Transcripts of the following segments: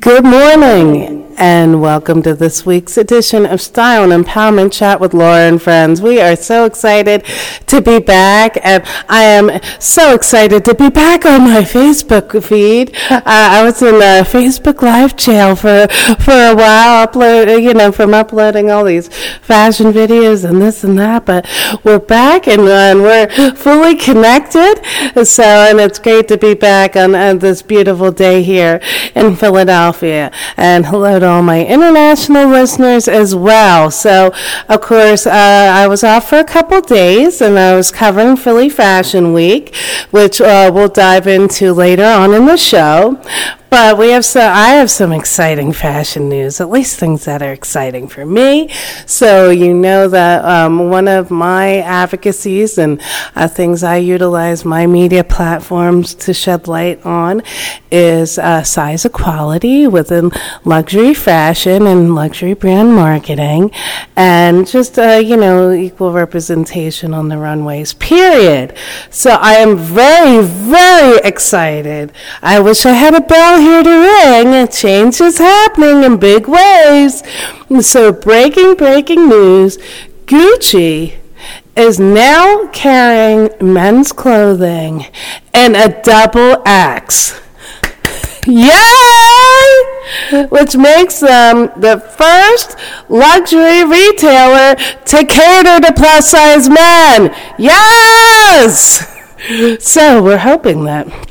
Good morning, and welcome to this week's edition of Style and Empowerment Chat with Laura and Friends. We are so excited to be back, and I am so excited to be back on my Facebook feed. Uh, I was in a Facebook live jail for for a while, upload you know from uploading all these fashion videos and this and that, but we're back and, uh, and we're fully connected. So, and it's great to be back on, on this beautiful day here in Philadelphia. And hello to all my international listeners as well. So, of course, uh, I was off for a couple days and I was covering Philly Fashion Week, which uh, we'll dive into later on in the show. But we have so I have some exciting fashion news, at least things that are exciting for me. So you know that um, one of my advocacies and uh, things I utilize my media platforms to shed light on is uh, size equality within luxury fashion and luxury brand marketing, and just uh, you know equal representation on the runways. Period. So I am very very excited. I wish I had a bell here to ring. Change is happening in big ways. So, breaking, breaking news Gucci is now carrying men's clothing in a double X. Yay! Which makes them the first luxury retailer to cater to plus size men. Yes! So we're hoping that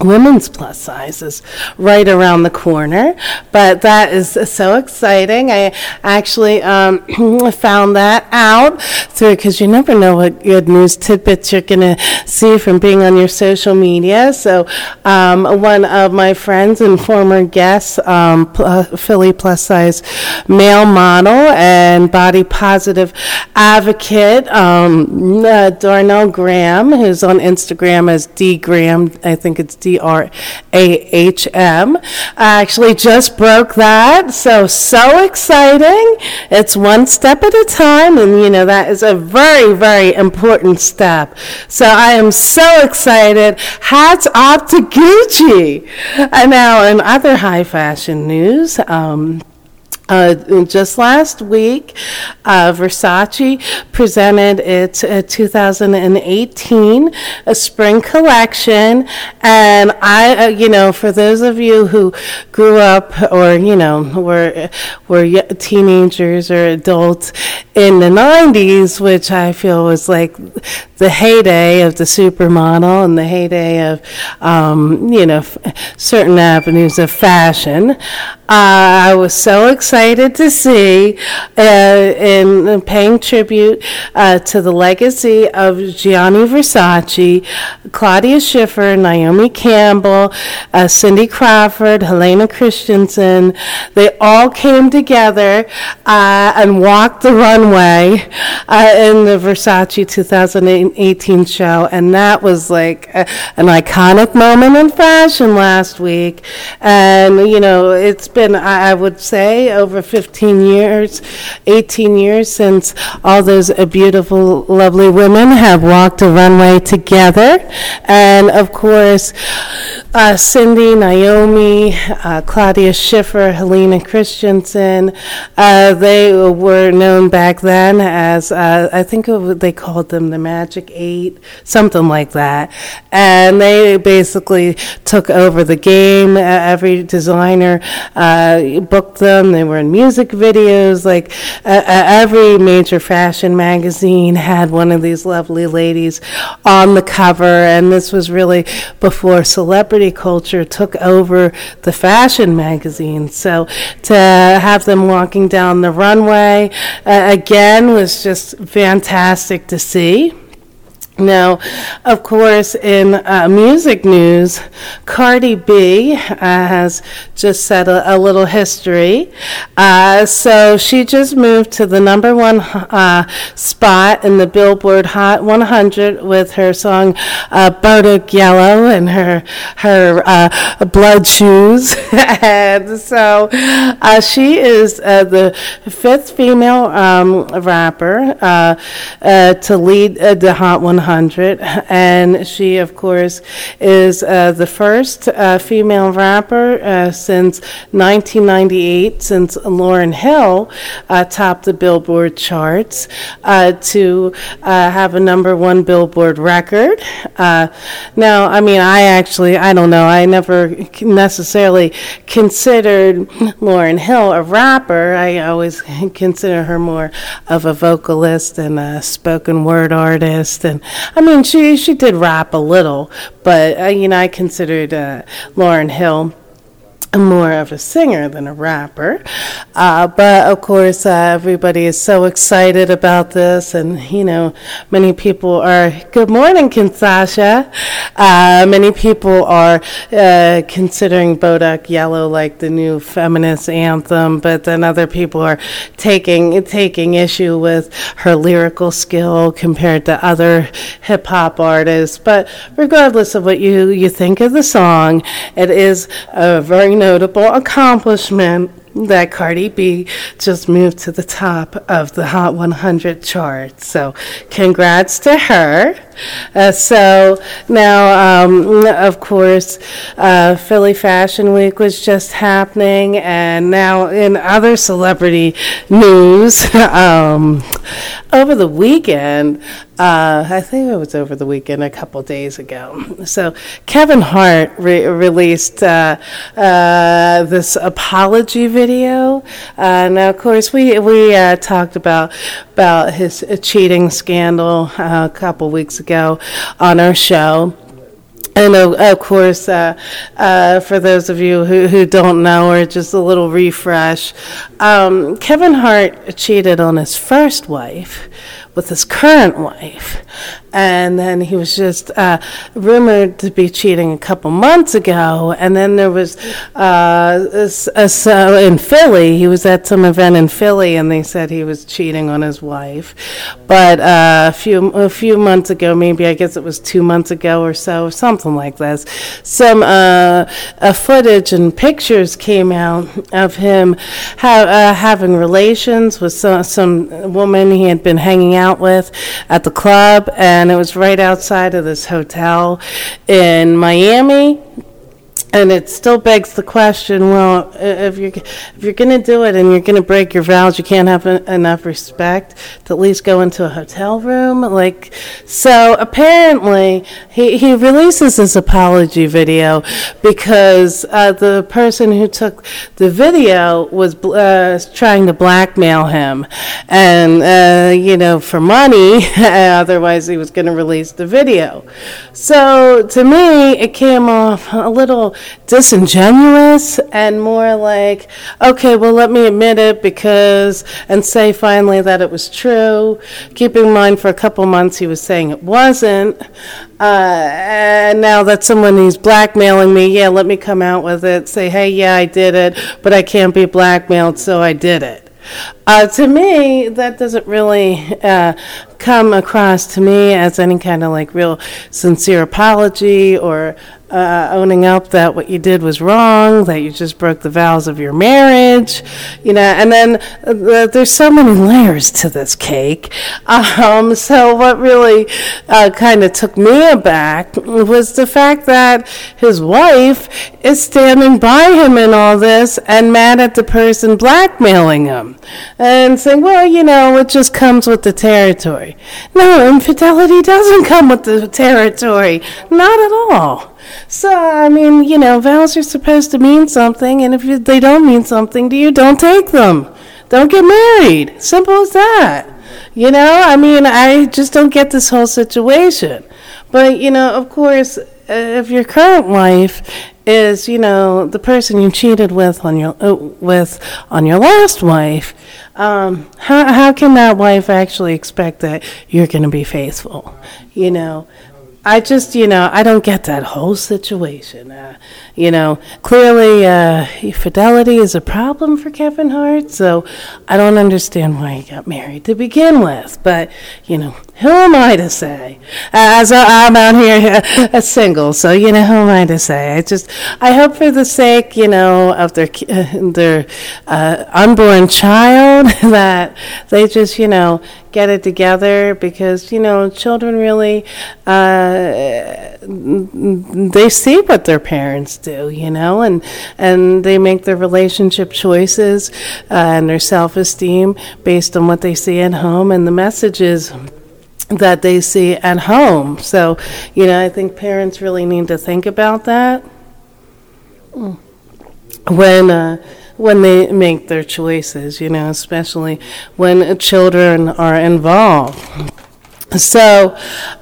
women's plus sizes right around the corner. But that is so exciting. I actually um, found that out through because you never know what good news tidbits you're going to see from being on your social media. So um, one of my friends and former guests, um, uh, Philly plus size male model and body positive advocate, um, uh, Darnell Graham, who's on Instagram as D Graham. I think it's D R A H M. I actually just broke that, so so exciting. It's one step at a time, and you know that is a very very important step. So I am so excited. Hats off to Gucci. And now in other high fashion news. Um, uh, just last week, uh, Versace presented its uh, 2018 a spring collection, and I, uh, you know, for those of you who grew up or you know were were teenagers or adults in the 90s, which I feel was like the heyday of the supermodel and the heyday of um, you know f- certain avenues of fashion. Uh, I was so excited to see uh, in paying tribute uh, to the legacy of Gianni Versace, Claudia Schiffer, Naomi Campbell, uh, Cindy Crawford, Helena Christensen. They all came together uh, and walked the runway uh, in the Versace 2018 show, and that was like a, an iconic moment in fashion last week. And you know, it's been, I would say, over 15 years, 18 years since all those uh, beautiful, lovely women have walked a runway together. And of course, uh, Cindy, Naomi, uh, Claudia Schiffer, Helena Christensen, uh, they were known back then as, uh, I think they called them the Magic Eight, something like that. And they basically took over the game. every designer uh, booked them. They were in music videos. Like uh, every major fashion magazine had one of these lovely ladies on the cover. And this was really before celebrity culture took over the fashion magazines. So to have them walking down the runway uh, again was just fantastic to see. Now, of course, in uh, music news, Cardi B uh, has just said a, a little history. Uh, so she just moved to the number one uh, spot in the Billboard Hot 100 with her song uh, "Bodak Yellow" and her her uh, blood shoes. and so she is the fifth female um, rapper to lead the Hot 100. 100. And she, of course, is uh, the first uh, female rapper uh, since 1998, since Lauryn Hill uh, topped the Billboard charts uh, to uh, have a number one Billboard record. now, I mean, I actually, I don't know, I never necessarily considered Lauryn Hill a rapper. I always consider her more of a vocalist and a spoken word artist. And I mean, she she did rap a little, but uh, you know, I considered uh, Lauryn Hill more of a singer than a rapper. Uh, but of course, uh, everybody is so excited about this, and you know, many people are. Good morning, Kinsasha. Uh, many people are uh, considering Bodak Yellow like the new feminist anthem, but then other people are taking taking issue with her lyrical skill compared to other hip hop artists. But regardless of what you you think of the song, it is a very notable accomplishment that Cardi B just moved to the top of the Hot 100 chart. So, congrats to her. Uh, so, now, um, of course, uh, Philly Fashion Week was just happening, and now in other celebrity news, um, over the weekend, uh, I think it was over the weekend, a couple days ago. So Kevin Hart re- released uh, uh, this apology video. Uh, now, of course, we we talked about about his cheating scandal a couple weeks ago on our show. And of, of course, uh, uh, for those of you who, who don't know, or just a little refresh, um, Kevin Hart cheated on his first wife with his current wife and then he was just uh, rumored to be cheating a couple months ago. And then there was uh, a, a, in Philly, he was at some event in Philly, and they said he was cheating on his wife. But uh, a few a few months ago, maybe I guess it was two months ago or so, something like this, some uh, footage and pictures came out of him ha- uh, having relations with some, some woman he had been hanging out with at the club, and and it was right outside of this hotel in Miami and it still begs the question well if you're if you're going to do it and you're going to break your vows you can't have enough respect to at least go into a hotel room like so apparently he, he releases this apology video because uh, the person who took the video was uh, trying to blackmail him. And uh, you know for money otherwise he was going to release the video. So to me it came off a little disingenuous and more like, okay, well, let me admit it because, and say finally that it was true. Keep in mind, for a couple months he was saying it wasn't. Uh, and now that someone is blackmailing me, yeah, let me come out with it. Say, hey, yeah, I did it, but I can't be blackmailed, so I did it. Uh, to me, that doesn't really uh, come across to me as any kind of like real sincere apology or uh, owning up that what you did was wrong, that you just broke the vows of your marriage, you know, and then uh, there's so many layers to this cake. Um, so what really uh, kind of took me aback was the fact that his wife is standing by him in all this and mad at the person blackmailing him and saying, well, you know, it just comes with the territory. No, infidelity doesn't come with the territory, not at all. So, I mean, you know, vows are supposed to mean something, and if they don't mean something to you, don't take them. Don't get married. Simple as that. You know, I mean, I just don't get this whole situation. But, you know, of course, if your current wife is, you know, the person you cheated with on your uh, with on your last wife, um, how how can that wife actually expect that you're going to be faithful? You know, I just, you know, I don't get that whole situation. Uh, you know, clearly uh, fidelity is a problem for Kevin Hart, so I don't understand why he got married to begin with. But, you know, who am I to say? As I'm out here a single, so, you know, who am I to say? I just, I hope for the sake, you know, of their, their uh, unborn child that they just, you know, get it together because you know children really uh, they see what their parents do you know? And and they make their relationship choices uh, and their self-esteem based on what they see at home and the messages that they see at home. So you know i think parents really need to think about that. When uh, when they make their choices, you know, especially when children are involved. So,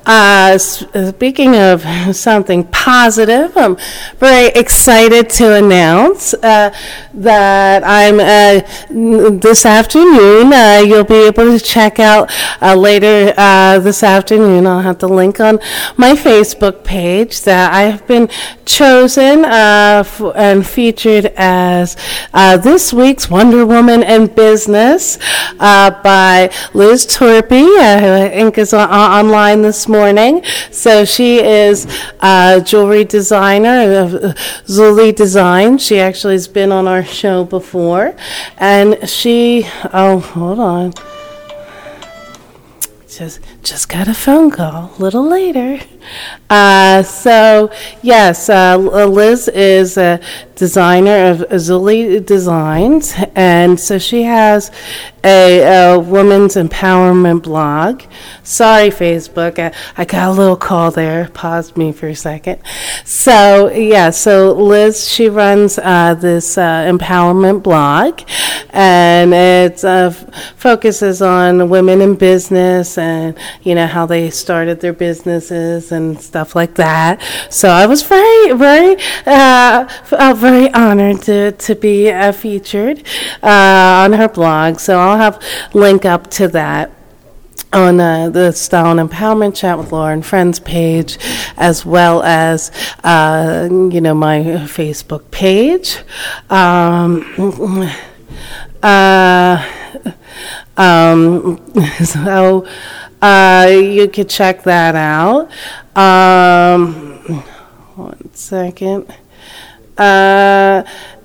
uh, speaking of something positive, I'm very excited to announce uh, that I'm uh, this afternoon. Uh, you'll be able to check out uh, later uh, this afternoon. I'll have the link on my Facebook page that I have been chosen f- and featured as this week's Wonder Woman in Business by Liz Torpy, who I think is on Uh, online this morning. So she is a jewelry designer of Zuli Design. She actually has been on our show before. And she, oh, hold on. Just, just got a phone call a little later. Uh, so, yes, uh, Liz is a designer of Azuli Designs, and so she has a, a women's empowerment blog. Sorry, Facebook, I, I got a little call there. Paused me for a second. So, yeah, so Liz, she runs uh, this uh, empowerment blog, and it uh, focuses on women in business and, you know, how they started their businesses and stuff like that. So I was very, very, uh, very honored to, to be uh, featured uh, on her blog. So I'll have link up to that on uh, the Style and Empowerment Chat with Laura and Friends page, as well as uh, you know my Facebook page. Um, uh, um, so uh, you could check that out. Um, one second. Uh,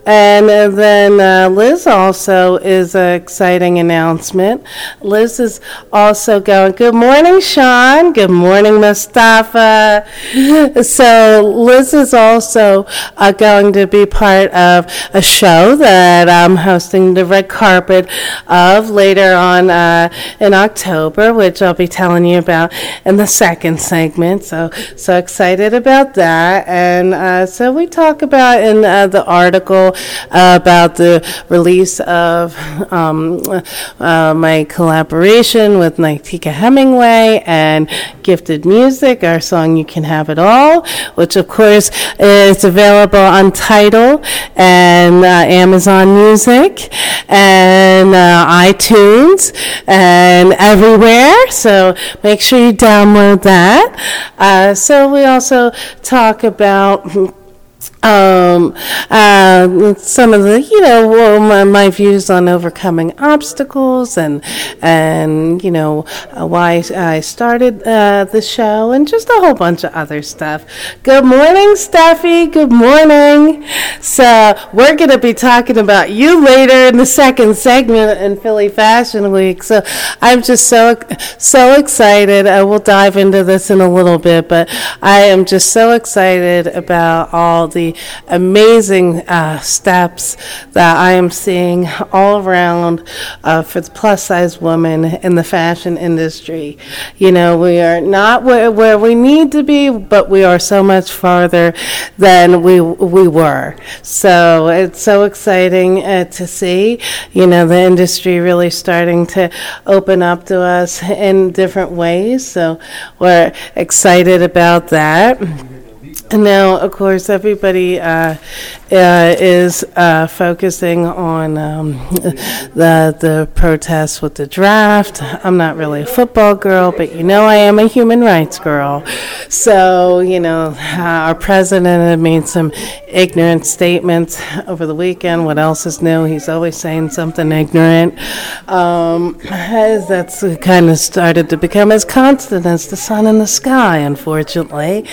and then uh, Liz also is an exciting announcement. Liz is also going, Good morning, Sean. Good morning, Mustafa. so, Liz is also uh, going to be part of a show that I'm hosting the red carpet of later on uh, in October, which I'll be telling you about in the second segment. So, so excited about that. And uh, so, we talk about in uh, the article about the release of um, uh, my collaboration with Nightika Hemingway and Gifted Music, our song You Can Have It All, which of course is available on Tidal and uh, Amazon Music and uh, iTunes and everywhere. So make sure you download that. Uh, so we also talk about um, uh, some of the, you know, my, my, views on overcoming obstacles and, and you know, uh, why I started uh, the show and just a whole bunch of other stuff. Good morning, Steffi. Good morning. So, we're going to be talking about you later in the second segment in Philly Fashion Week. So, I'm just so, so excited. I will dive into this in a little bit, but I am just so excited about all the amazing uh, steps that I am seeing all around uh, for the plus size woman in the fashion industry. You know, we are not where, where we need to be, but we are so much farther than we, we were. So it's so exciting uh, to see, you know, the industry really starting to open up to us in different ways. So we're excited about that. And now, of course, everybody uh, uh, is uh, focusing on um, the the protests with the draft. I'm not really a football girl, but you know I am a human rights girl. So you know our president had made some ignorant statements over the weekend. What else is new? He's always saying something ignorant. Um, that's kind of started to become as constant as the sun in the sky, unfortunately.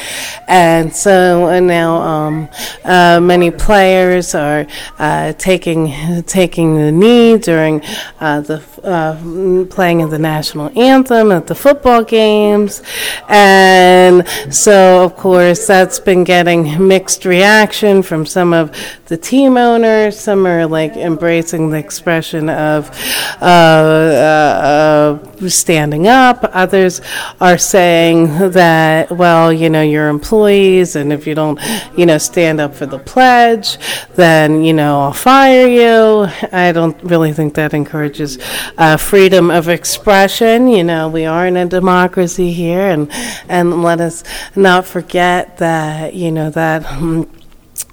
And so and now um, uh, many players are uh, taking taking the knee during uh, the uh, playing of the national anthem at the football games, and so of course that's been getting mixed reaction from some of the team owners. Some are like embracing the expression of uh, uh, standing up. Others are saying that well, you know, you're employees, and if you don't, you know, stand up for the pledge, then you know I'll fire you. I don't really think that encourages uh, freedom of expression. You know, we are in a democracy here, and and let us not forget that you know that. Um,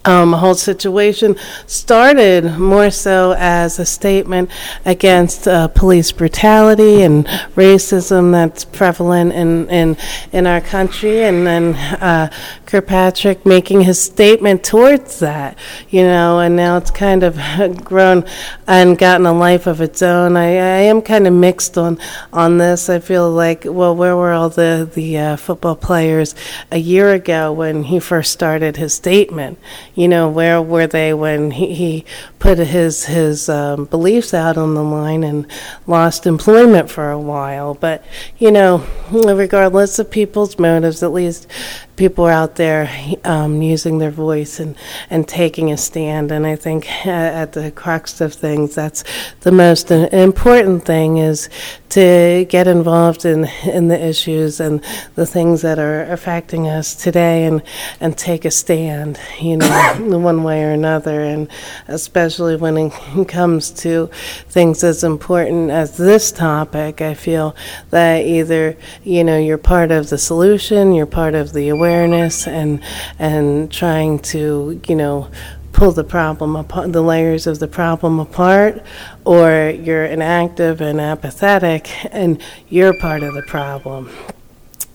um, whole situation started more so as a statement against uh, police brutality and racism that's prevalent in, in, in our country, and then uh, Kaepernick making his statement towards that, you know, and now it's kind of grown and gotten a life of its own. I, I am kind of mixed on, on this. I feel like, well, where were all the, the uh, football players a year ago when he first started his statement? You know, where were they when he, he put his, his um, beliefs out on the line and lost employment for a while? But, you know, regardless of people's motives, at least people are out there um, using their voice and, and taking a stand. And I think at the crux of things, that's the most important thing is to get involved in, in the issues and the things that are affecting us today and, and take a stand, you know, one way or another. And especially when it comes to things as important as this topic, I feel that either, you know, you're part of the solution, you're part of the awareness awareness and and trying to you know pull the problem apart, the layers of the problem apart, or you're inactive and apathetic, and you're part of the problem.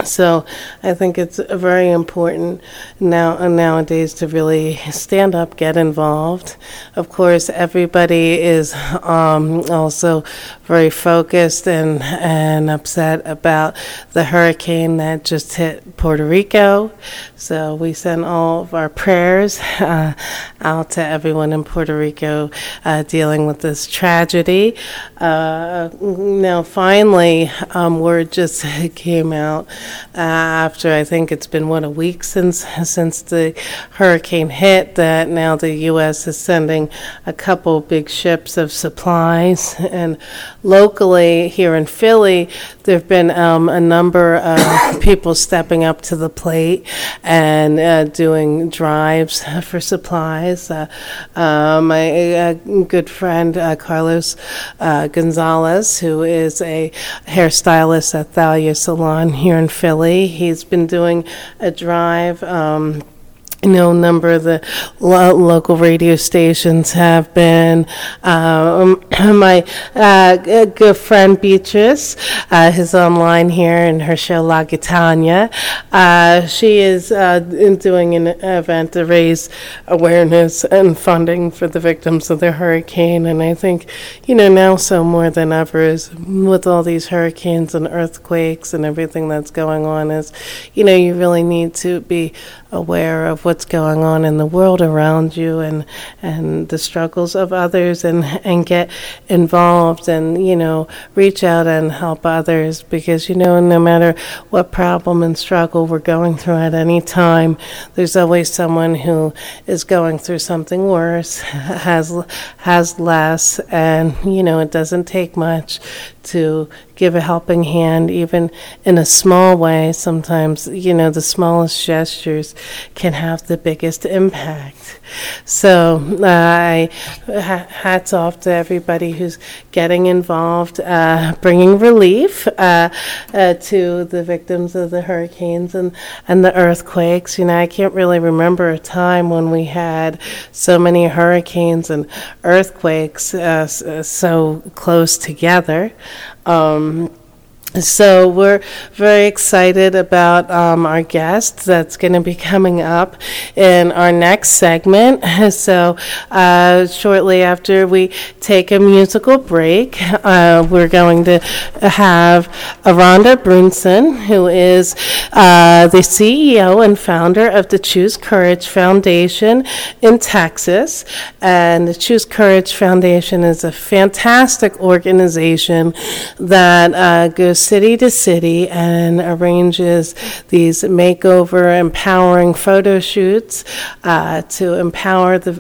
So I think it's very important now nowadays to really stand up, get involved. Of course, everybody is um, also very focused and and upset about the hurricane that just hit Puerto Rico. So we send all of our prayers uh, out to everyone in Puerto Rico uh, dealing with this tragedy. Uh, now, finally, um, word just came out uh, after I think it's been what a week since since the hurricane hit that now the U.S. is sending a couple big ships of supplies and locally here in Philly there have been um, a number of people stepping up to the plate and uh, doing drives for supplies. Uh, uh, my good friend uh, Carlos uh, Gonzalez, who is a hairstylist at Thalia Salon here in Philly, he's been doing a drive. Um, you know, a number of the lo- local radio stations have been. Um, my uh, good friend Beatrice uh, is online here in her show La Gitania. Uh, she is uh, doing an event to raise awareness and funding for the victims of the hurricane. And I think, you know, now so more than ever is with all these hurricanes and earthquakes and everything that's going on is, you know, you really need to be aware of what's going on in the world around you and and the struggles of others and and get involved and you know reach out and help others. Because you know no matter what problem and struggle we're going through at any time there's always someone who is going through something worse has has less. And you know it doesn't take much to give a helping hand, even in a small way. Sometimes, you know, the smallest gestures can have the biggest impact. So, uh, I hats off to everybody who's getting involved, uh, bringing relief uh, uh, to the victims of the hurricanes and, and the earthquakes. You know, I can't really remember a time when we had so many hurricanes and earthquakes uh, so close together. Um, so we're very excited about um, our guest that's going to be coming up in our next segment. So uh, shortly after we take a musical break, uh, we're going to have Rhonda Brunson, who is uh, the CEO and founder of the Choose Courage Foundation in Texas. And the Choose Courage Foundation is a fantastic organization that uh, goes city to city and arranges these makeover, empowering photo shoots uh, to empower the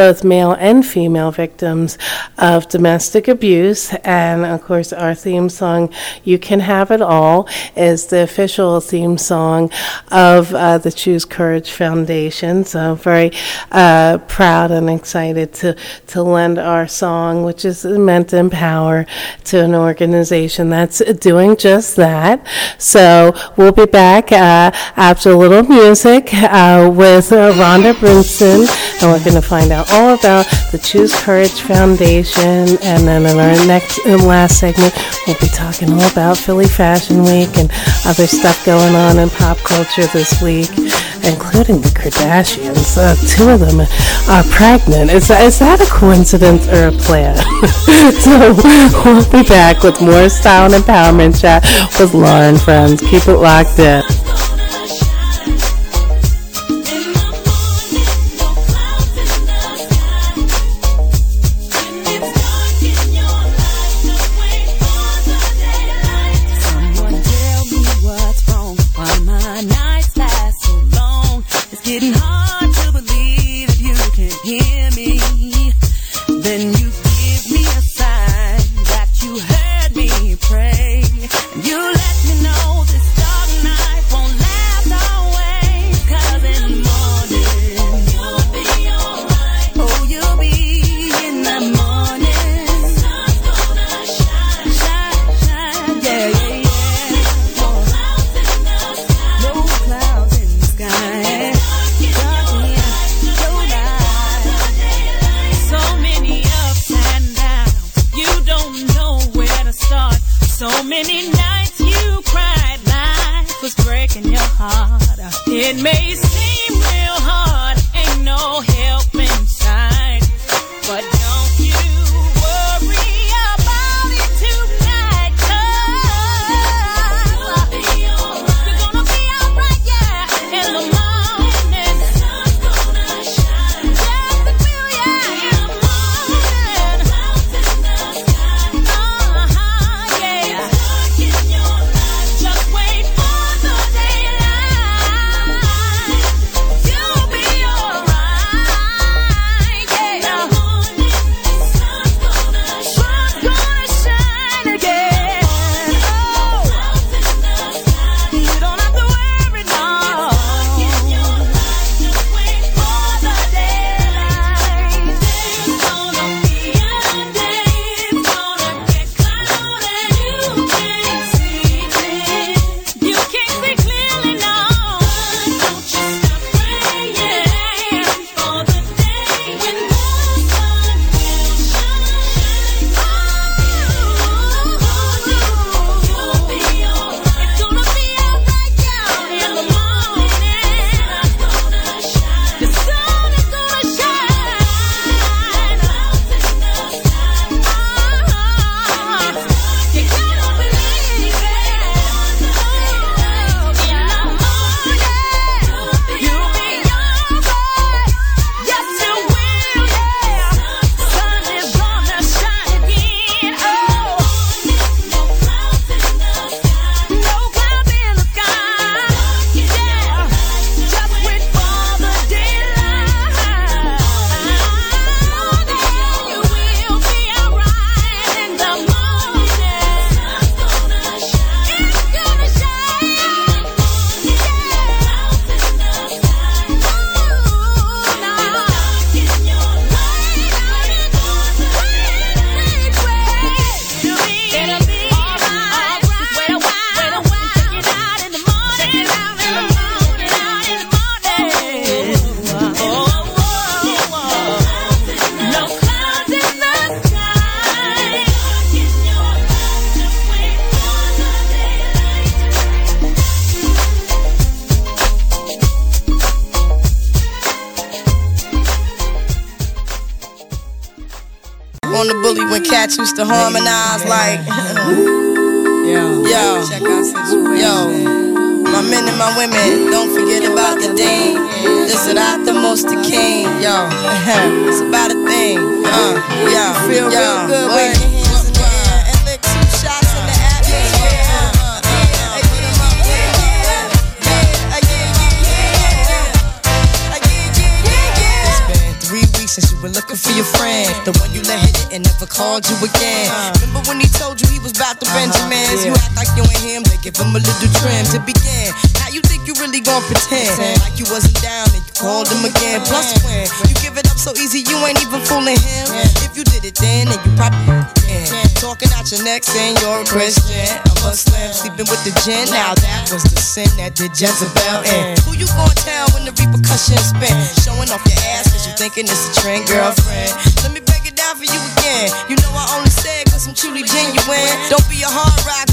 both male and female victims of domestic abuse. And of course, our theme song, "You Can Have It All," is the official theme song of uh, the Choose Courage Foundation. So very uh, proud and excited to to lend our song, which is meant to empower, to an organization that's doing just that. So we'll be back uh, after a little music uh, with uh, Rhonda Brinson, and we're going to find out all about the Choose Courage Foundation. And then in our next and last segment, we'll be talking all about Philly Fashion Week and other stuff going on in pop culture this week, including the Kardashians. Uh, two of them are pregnant. Is is that a coincidence or a plan? so we'll be back with more style and empowerment chat with Lauren friends. Keep it locked in. To harmonize like. yo, yo, check out. Yo. My men and my women, don't forget about the dean. This is not the most the king, yo. it's about a thing, uh, yo, feel yo, were looking for your friend. The one you let hit it and never called you again. Remember when he told you he was about the uh-huh, Benjamins? You act like you ain't him, they give him a little trim to begin. You think you really gon' pretend like you wasn't down and you called him again. Plus when you give it up so easy, you ain't even fooling him. If you did it then, then you probably can. Talking out your neck saying you're a Christian, a Muslim, sleeping with the gin. Now that was the sin that did Jezebel in. Who you gon' tell when the repercussions spin? Showing off your ass cause you thinking it's a friend, girlfriend. Let me break it down for you again. You know I only say it cause I'm truly genuine. Don't be a hard rock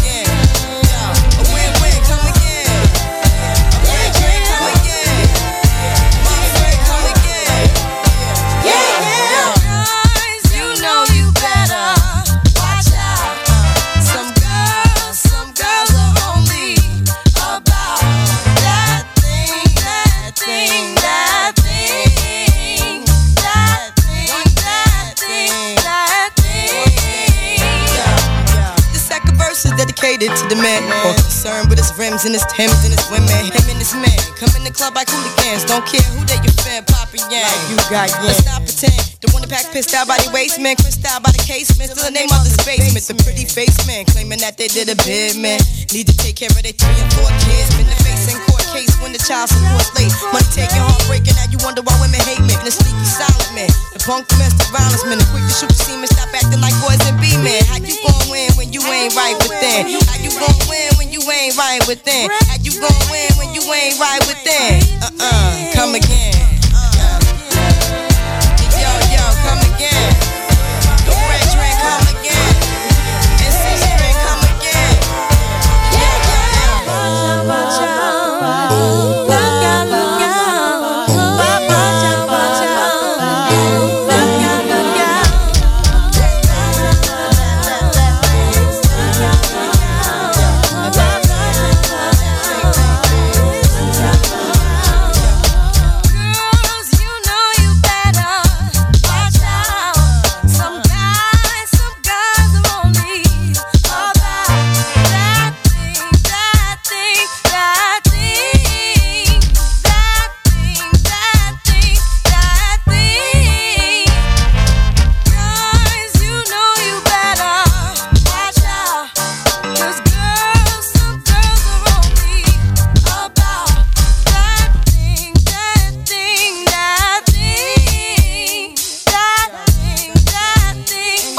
Dedicated to the man. Or concerned with his rims and his Timbs and his women. Him and his man. Come in the club like hooligans. Don't care who they your fan, Papa Yang. Like you got yeah. Let's not pretend. The one that pack pissed out by the waist man. Crissed out by the casement. Still the name of the basement. The pretty face man. Claiming that they did a bid, man. Need to take care of their three and four kids. Been the face court case when the child support's late. Money taking, heartbreaking. Now you wonder why women hate me. The sneaky silent man. The punk domestic violence man. The quick to shoot semen. Stop acting like boys and be men. How you gon' win when you ain't right within? How you gon' win when you ain't right within? How you gon' win when you ain't right within? Uh uh, come again.